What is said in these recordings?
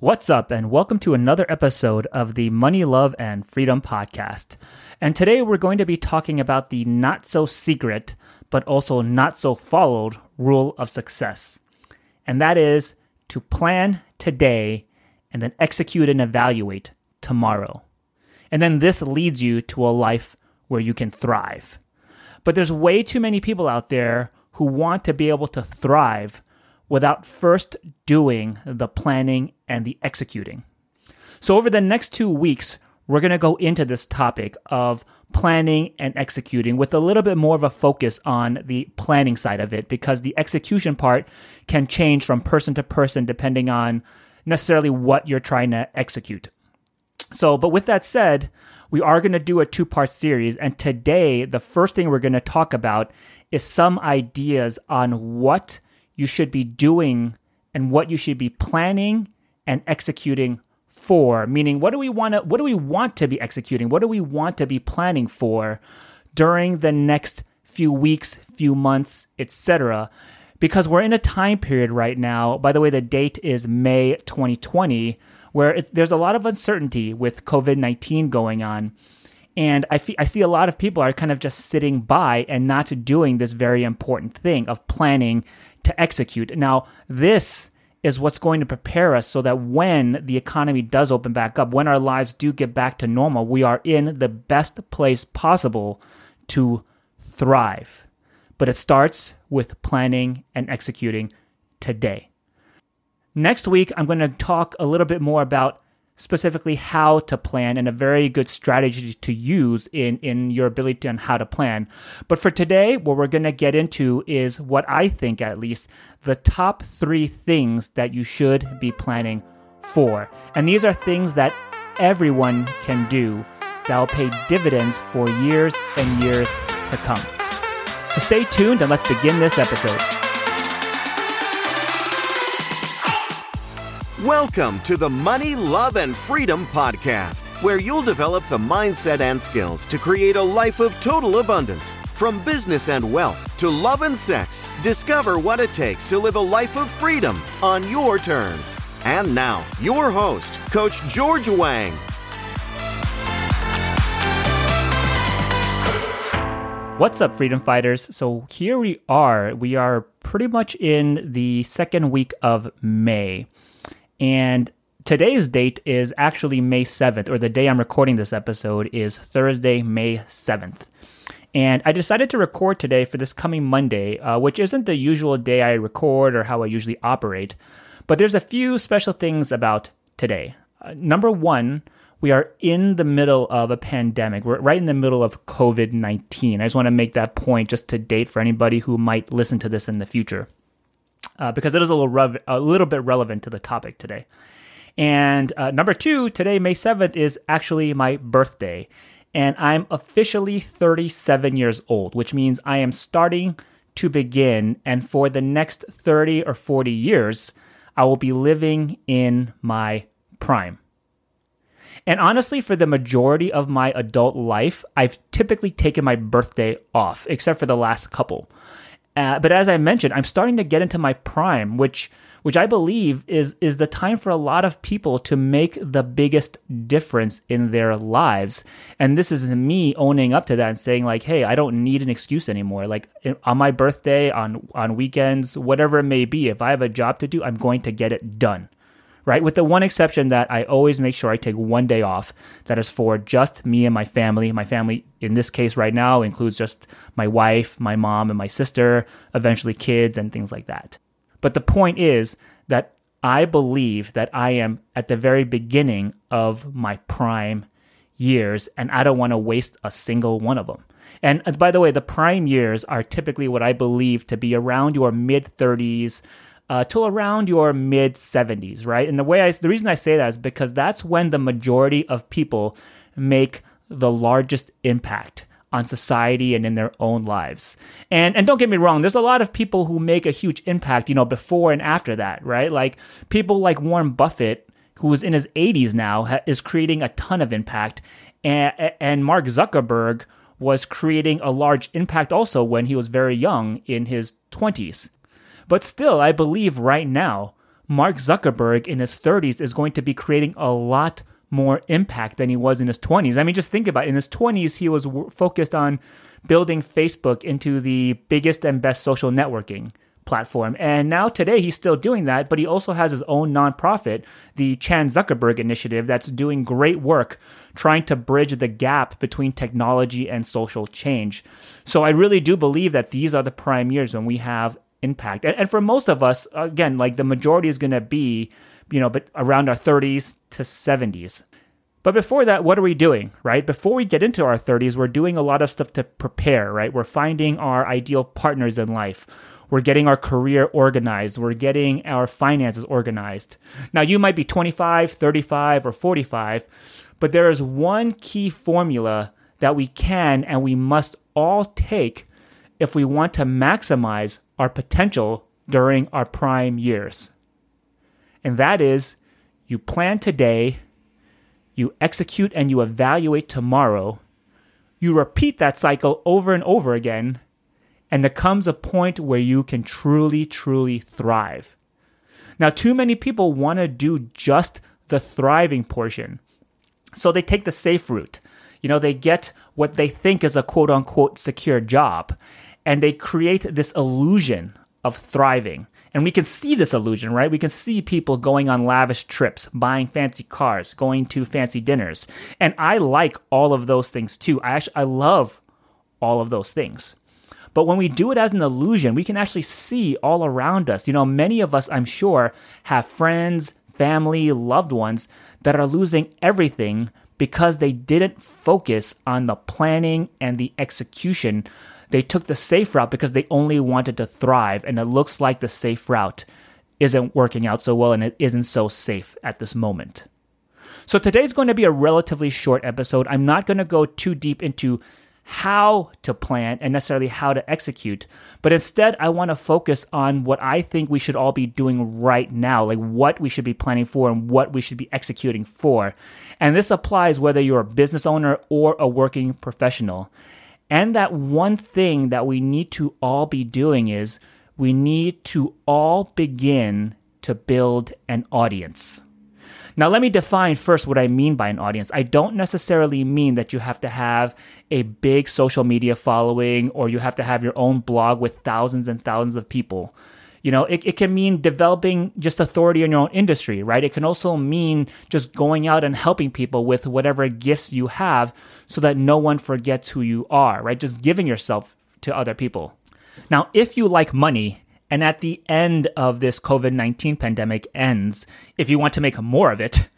What's up, and welcome to another episode of the Money, Love, and Freedom podcast. And today we're going to be talking about the not so secret, but also not so followed rule of success. And that is to plan today and then execute and evaluate tomorrow. And then this leads you to a life where you can thrive. But there's way too many people out there who want to be able to thrive without first doing the planning and the executing. So, over the next two weeks, we're going to go into this topic of planning and executing with a little bit more of a focus on the planning side of it because the execution part can change from person to person depending on necessarily what you're trying to execute. So, but with that said, we are going to do a two part series. And today, the first thing we're going to talk about is some ideas on what you should be doing and what you should be planning and executing for. Meaning what do we want to what do we want to be executing? What do we want to be planning for during the next few weeks few months etc because we're in a time period right now by the way the date is May 2020 where it, there's a lot of uncertainty with COVID-19 going on and I, I see a lot of people are kind of just sitting by and not doing this very important thing of planning to execute. Now, this is what's going to prepare us so that when the economy does open back up, when our lives do get back to normal, we are in the best place possible to thrive. But it starts with planning and executing today. Next week, I'm going to talk a little bit more about specifically how to plan and a very good strategy to use in, in your ability on how to plan. But for today, what we're going to get into is what I think, at least, the top three things that you should be planning for. And these are things that everyone can do that will pay dividends for years and years to come. So stay tuned and let's begin this episode. Welcome to the Money, Love, and Freedom podcast, where you'll develop the mindset and skills to create a life of total abundance. From business and wealth to love and sex, discover what it takes to live a life of freedom on your terms. And now, your host, Coach George Wang. What's up, freedom fighters? So here we are. We are pretty much in the second week of May. And today's date is actually May 7th, or the day I'm recording this episode is Thursday, May 7th. And I decided to record today for this coming Monday, uh, which isn't the usual day I record or how I usually operate. But there's a few special things about today. Uh, number one, we are in the middle of a pandemic. We're right in the middle of COVID 19. I just want to make that point just to date for anybody who might listen to this in the future uh, because it is a little rev- a little bit relevant to the topic today. And uh, number two, today, May 7th, is actually my birthday. And I'm officially 37 years old, which means I am starting to begin. And for the next 30 or 40 years, I will be living in my prime. And honestly, for the majority of my adult life, I've typically taken my birthday off, except for the last couple. Uh, but as I mentioned, I'm starting to get into my prime, which which I believe is is the time for a lot of people to make the biggest difference in their lives. And this is me owning up to that and saying like, "Hey, I don't need an excuse anymore. Like on my birthday, on on weekends, whatever it may be, if I have a job to do, I'm going to get it done." Right? With the one exception that I always make sure I take one day off that is for just me and my family. My family, in this case right now, includes just my wife, my mom, and my sister, eventually kids and things like that. But the point is that I believe that I am at the very beginning of my prime years and I don't want to waste a single one of them. And uh, by the way, the prime years are typically what I believe to be around your mid 30s uh, till around your mid 70s, right? And the way I, the reason I say that is because that's when the majority of people make the largest impact on society and in their own lives. And and don't get me wrong, there's a lot of people who make a huge impact, you know, before and after that, right? Like people like Warren Buffett, who's in his 80s now, ha- is creating a ton of impact, and and Mark Zuckerberg was creating a large impact also when he was very young in his 20s. But still, I believe right now, Mark Zuckerberg in his 30s is going to be creating a lot more impact than he was in his 20s. I mean, just think about it. In his 20s, he was w- focused on building Facebook into the biggest and best social networking platform. And now today he's still doing that, but he also has his own nonprofit, the Chan Zuckerberg Initiative, that's doing great work trying to bridge the gap between technology and social change. So I really do believe that these are the prime years when we have impact. And, and for most of us, again, like the majority is going to be, you know, but around our 30s to 70s. But before that, what are we doing, right? Before we get into our 30s, we're doing a lot of stuff to prepare, right? We're finding our ideal partners in life. We're getting our career organized. We're getting our finances organized. Now, you might be 25, 35, or 45, but there is one key formula that we can and we must all take if we want to maximize our potential during our prime years. And that is you plan today, you execute and you evaluate tomorrow, you repeat that cycle over and over again, and there comes a point where you can truly, truly thrive. Now, too many people want to do just the thriving portion. So they take the safe route. You know, they get what they think is a quote unquote secure job and they create this illusion of thriving. And we can see this illusion, right? We can see people going on lavish trips, buying fancy cars, going to fancy dinners. And I like all of those things too. I actually I love all of those things. But when we do it as an illusion, we can actually see all around us. You know, many of us, I'm sure, have friends, family, loved ones that are losing everything because they didn't focus on the planning and the execution they took the safe route because they only wanted to thrive, and it looks like the safe route isn't working out so well and it isn't so safe at this moment. So today's going to be a relatively short episode. I'm not going to go too deep into how to plan and necessarily how to execute, but instead I want to focus on what I think we should all be doing right now, like what we should be planning for and what we should be executing for. And this applies whether you're a business owner or a working professional. And that one thing that we need to all be doing is we need to all begin to build an audience. Now, let me define first what I mean by an audience. I don't necessarily mean that you have to have a big social media following or you have to have your own blog with thousands and thousands of people. You know, it, it can mean developing just authority in your own industry, right? It can also mean just going out and helping people with whatever gifts you have so that no one forgets who you are, right? Just giving yourself to other people. Now, if you like money, and at the end of this COVID 19 pandemic ends, if you want to make more of it,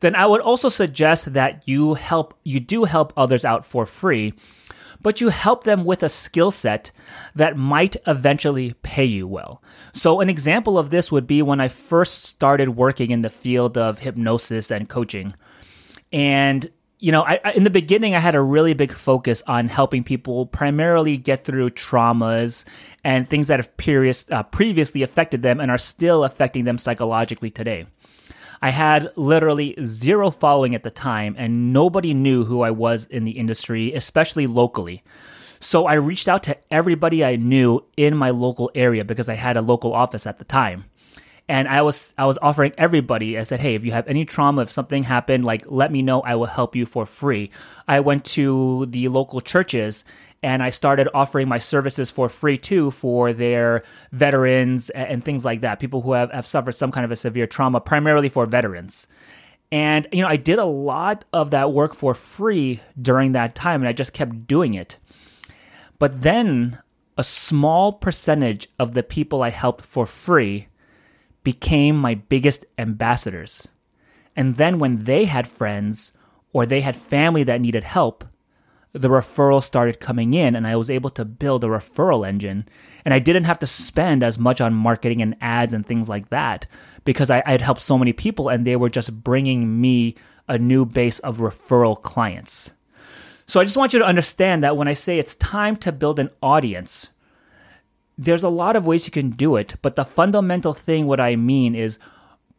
then I would also suggest that you help, you do help others out for free but you help them with a skill set that might eventually pay you well. So, an example of this would be when I first started working in the field of hypnosis and coaching. And you know, I, I, in the beginning, I had a really big focus on helping people primarily get through traumas and things that have previous, uh, previously affected them and are still affecting them psychologically today. I had literally zero following at the time, and nobody knew who I was in the industry, especially locally. So I reached out to everybody I knew in my local area because I had a local office at the time. And I was I was offering everybody. I said, "Hey, if you have any trauma, if something happened, like let me know. I will help you for free." I went to the local churches and I started offering my services for free too for their veterans and things like that. People who have, have suffered some kind of a severe trauma, primarily for veterans. And, you know, I did a lot of that work for free during that time and I just kept doing it. But then a small percentage of the people I helped for free became my biggest ambassadors. And then when they had friends or they had family that needed help, the referrals started coming in and I was able to build a referral engine. And I didn't have to spend as much on marketing and ads and things like that because I, had helped so many people and they were just bringing me a new base of referral clients. So I just want you to understand that when I say it's time to build an audience, there's a lot of ways you can do it. But the fundamental thing, what I mean is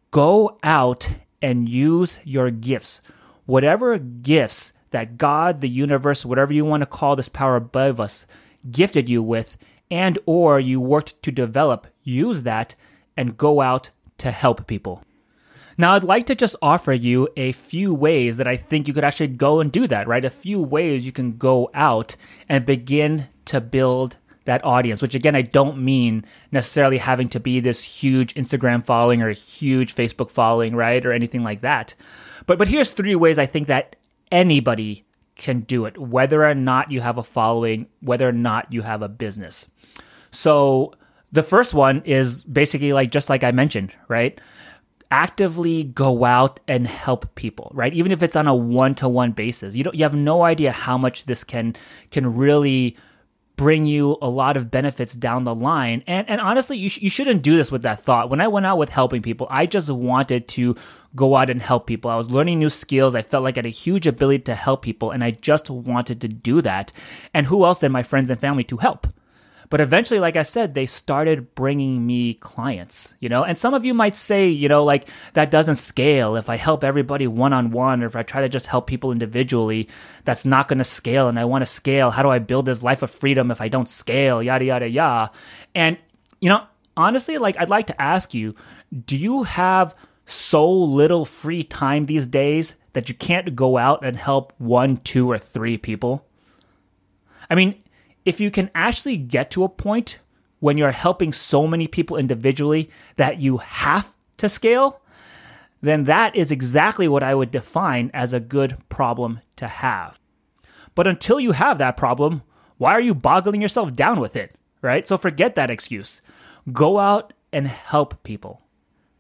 go out and use your gifts. Whatever gifts that God, the universe, whatever you want to call this power above us, gifted you with, and or you worked to develop, use that and go out to help people. Now, I'd like to just offer you a few ways that I think you could actually go and do that, right? A few ways you can go out and begin to build that audience, which again, I don't mean necessarily having to be this huge Instagram following or a huge Facebook following, right? Or anything like that. But, but here's three ways I think that anybody can do it, whether or not you have a following, whether or not you have a business. So the first one is basically like, just like I mentioned, right? actively go out and help people, right? Even if it's on a one-to-one basis. You don't you have no idea how much this can can really bring you a lot of benefits down the line. And and honestly, you, sh- you shouldn't do this with that thought. When I went out with helping people, I just wanted to go out and help people. I was learning new skills. I felt like I had a huge ability to help people, and I just wanted to do that. And who else than my friends and family to help? But eventually, like I said, they started bringing me clients, you know? And some of you might say, you know, like that doesn't scale. If I help everybody one on one or if I try to just help people individually, that's not going to scale. And I want to scale. How do I build this life of freedom if I don't scale? Yada, yada, yada. And, you know, honestly, like I'd like to ask you, do you have so little free time these days that you can't go out and help one, two, or three people? I mean, if you can actually get to a point when you're helping so many people individually that you have to scale, then that is exactly what I would define as a good problem to have. But until you have that problem, why are you boggling yourself down with it, right? So forget that excuse. Go out and help people.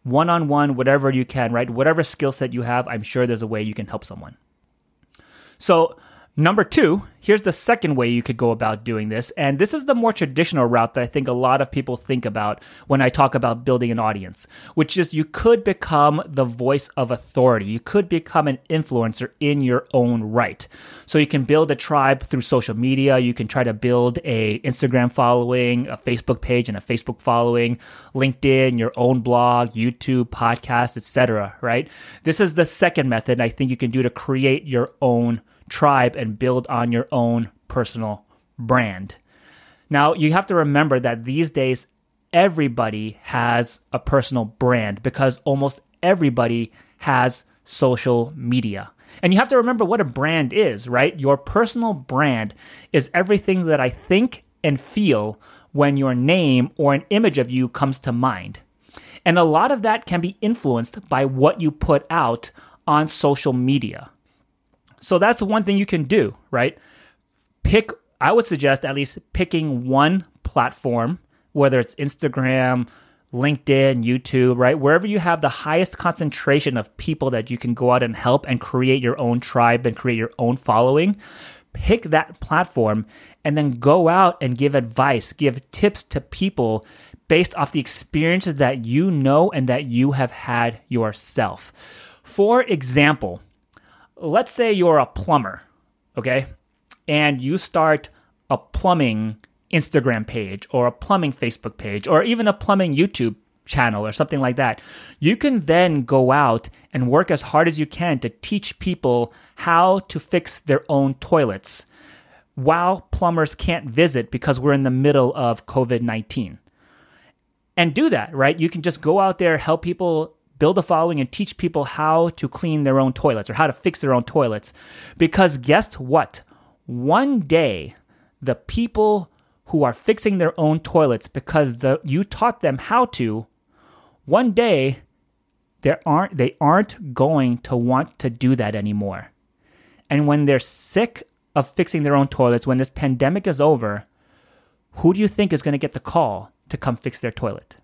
One on one, whatever you can, right? Whatever skill set you have, I'm sure there's a way you can help someone. So, Number two, here's the second way you could go about doing this. And this is the more traditional route that I think a lot of people think about when I talk about building an audience, which is you could become the voice of authority. You could become an influencer in your own right. So you can build a tribe through social media. You can try to build a Instagram following, a Facebook page and a Facebook following, LinkedIn, your own blog, YouTube, podcast, etc. right? This is the second method I think you can do to create your own tribe and build on your own personal brand. Now, you have to remember that these days, everybody has a personal brand because almost everybody has social media. And you have to remember what a brand is, right? Your personal brand is everything that I think and feel when your name or an image of you comes to mind. And a lot of that can be influenced by what you put out on social media. So that's one thing you can do, right? Pick, I would suggest at least picking one platform, whether it's Instagram, LinkedIn, YouTube, right? Wherever you have the highest concentration of people that you can go out and help and create your own tribe and create your own following, pick that platform and then go out and give advice, give tips to people based off the experiences that you know and that you have had yourself. For example, let's say you're a plumber, okay, and you start a plumbing Instagram page or a plumbing Facebook page or even a plumbing YouTube channel or something like that. You can then go out and work as hard as you can to teach people how to fix their own toilets while plumbers can't visit because we're in the middle of COVID 19. And do that, right? You can just go out there, help people build a following and teach people how to clean their own toilets or how to fix their own toilets. Because guess what? One day, the people who are fixing their own toilets because the you taught them how to, one day they aren't they aren't going to want to do that anymore. And when they're sick of fixing their own toilets, when this pandemic is over, who do you think is going to get the call to come fix their toilet?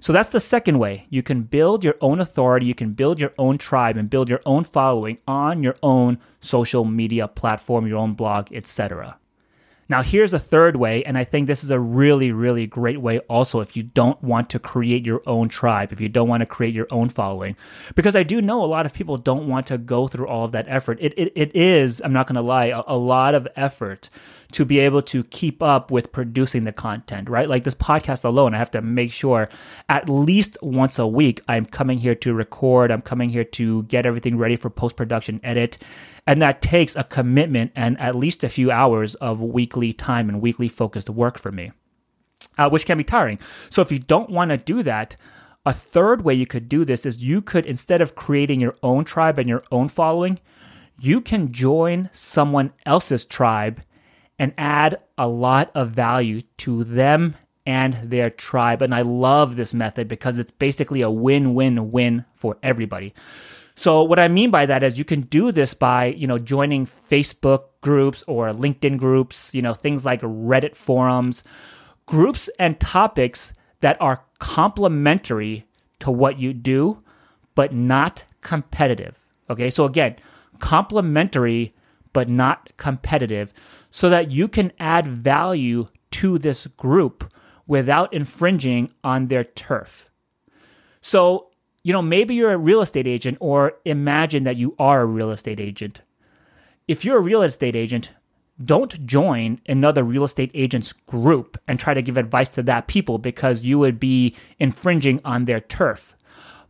So that's the second way. You can build your own authority, you can build your own tribe and build your own following on your own social media platform, your own blog, etc. Now, here's a third way, and I think this is a really, really great way also if you don't want to create your own tribe, if you don't want to create your own following. Because I do know a lot of people don't want to go through all of that effort. It, it, it is, I'm not going to lie, a, a lot of effort to be able to keep up with producing the content, right? Like this podcast alone, I have to make sure at least once a week I'm coming here to record, I'm coming here to get everything ready for post production edit. And that takes a commitment and at least a few hours of weekly time and weekly focused work for me, uh, which can be tiring. So if you don't want to do that, A third way you could do this is you could, instead of creating your own tribe and your own following, you can join someone else's tribe and add a lot of value to them and their tribe. And I love this method because it's basically a win win win for everybody. So what I mean by that is you can do this by, you know, joining Facebook groups or LinkedIn groups, you know, things like Reddit forums, groups and topics that are complementary to what you do but not competitive. Okay? So again, complementary but not competitive so that you can add value to this group without infringing on their turf. So you know, maybe you're a real estate agent, or imagine that you are a real estate agent. If you're a real estate agent, don't join another real estate agent's group and try to give advice to that people because you would be infringing on their turf.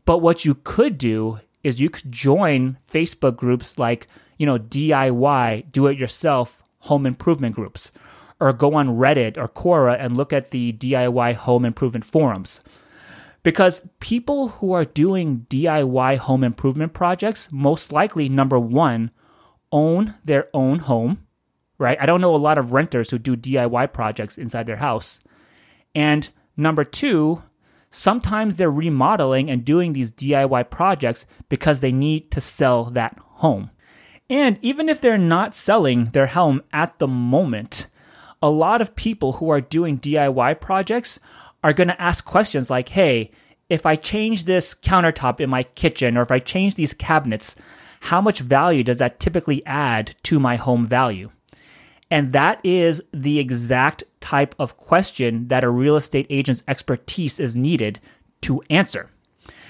But what you could do is you could join Facebook groups like, you know, DIY, do it yourself home improvement groups, or go on Reddit or Quora and look at the DIY home improvement forums. Because people who are doing DIY home improvement projects, most likely, number one, own their own home, right? I don't know a lot of renters who do DIY projects inside their house. And number two, sometimes they're remodeling and doing these DIY projects because they need to sell that home. And even if they're not selling their home at the moment, a lot of people who are doing DIY projects are going to ask questions like, hey, if I change this countertop in my kitchen or if I change these cabinets, how much value does that typically add to my home value? And that is the exact type of question that a real estate agent's expertise is needed to answer.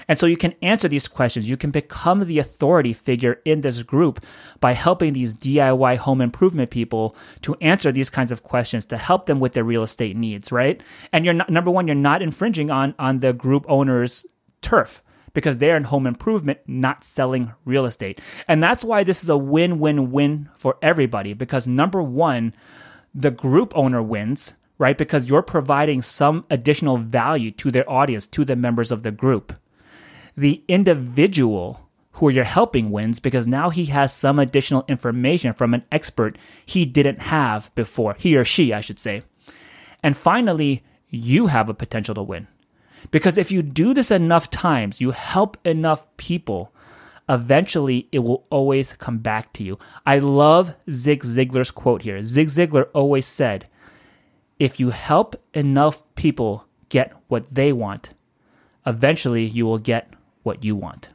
And so you can answer these questions. You can become the authority figure in this group by helping these DIY home improvement people to answer these kinds of questions to help them with their real estate needs, right? And you're not, number one, you're not infringing on on the group owner's turf because they're in home improvement, not selling real estate. And that's why this is a win win win for everybody because number one, the group owner wins, right? Because you're providing some additional value to their audience, to the members of the group the individual who you're helping wins because now he has some additional information from an expert he didn't have before, he or she, I should say. And finally, you have a potential to win. Because if you do this enough times, you help enough people, eventually it will always come back to you. I love Zig Ziglar's quote here. Zig Ziglar always said, if you help enough people get what they want, eventually you will get what you want.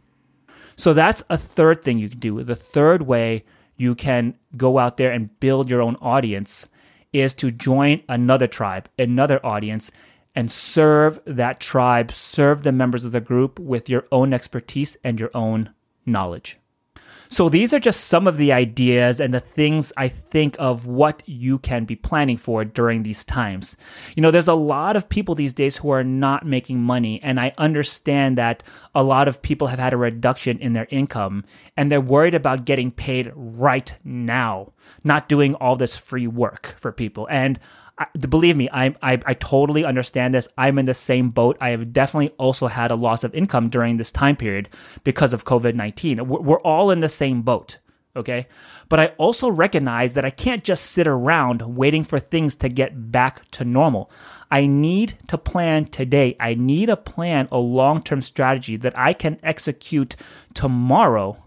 So that's a third thing you can do. The third way you can go out there and build your own audience is to join another tribe, another audience, and serve that tribe, serve the members of the group with your own expertise and your own knowledge. So these are just some of the ideas and the things I think of what you can be planning for during these times. You know, there's a lot of people these days who are not making money, and I understand that a lot of people have had a reduction in their income and they're worried about getting paid right now, not doing all this free work for people. And I, believe me, I, I I totally understand this. I'm in the same boat. I have definitely also had a loss of income during this time period because of COVID nineteen. We're, we're all in the same boat, okay? But I also recognize that I can't just sit around waiting for things to get back to normal. I need to plan today. I need a plan, a long term strategy that I can execute tomorrow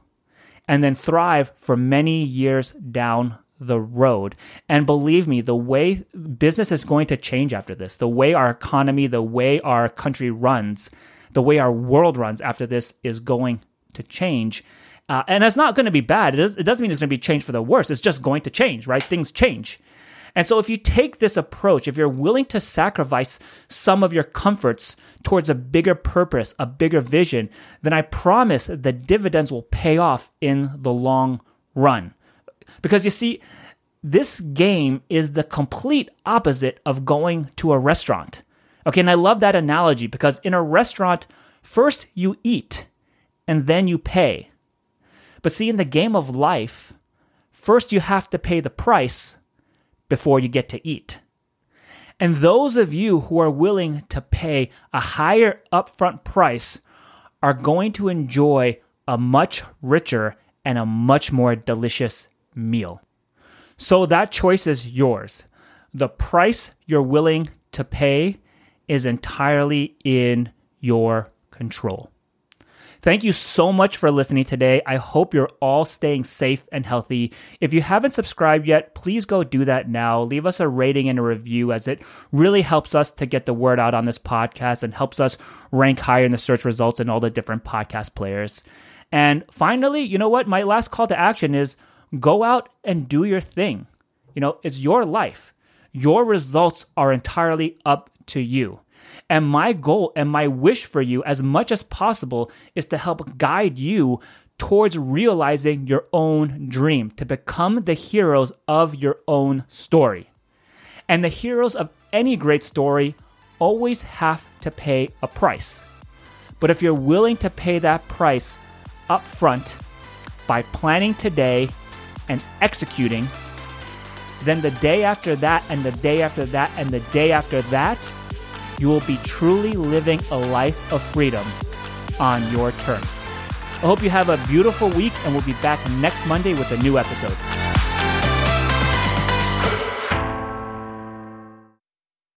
and then thrive for many years down the road. And believe me, the way business is going to change after this, the way our economy, the way our country runs, the way our world runs after this is going to change. Uh, and it's not going to be bad. It, is, it doesn't mean it's going to be changed for the worse. It's just going to change, right? Things change. And so, if you take this approach, if you're willing to sacrifice some of your comforts towards a bigger purpose, a bigger vision, then I promise the dividends will pay off in the long run. Because you see, this game is the complete opposite of going to a restaurant. Okay, and I love that analogy because in a restaurant, first you eat and then you pay. But see, in the game of life, first you have to pay the price before you get to eat. And those of you who are willing to pay a higher upfront price are going to enjoy a much richer and a much more delicious meal. So that choice is yours. The price you're willing to pay is entirely in your control. Thank you so much for listening today. I hope you're all staying safe and healthy. If you haven't subscribed yet, please go do that now. Leave us a rating and a review as it really helps us to get the word out on this podcast and helps us rank higher in the search results in all the different podcast players. And finally, you know what? My last call to action is go out and do your thing. You know, it's your life. Your results are entirely up to you. And my goal and my wish for you, as much as possible, is to help guide you towards realizing your own dream, to become the heroes of your own story. And the heroes of any great story always have to pay a price. But if you're willing to pay that price up front by planning today and executing, then the day after that, and the day after that, and the day after that, you will be truly living a life of freedom on your terms. I hope you have a beautiful week, and we'll be back next Monday with a new episode.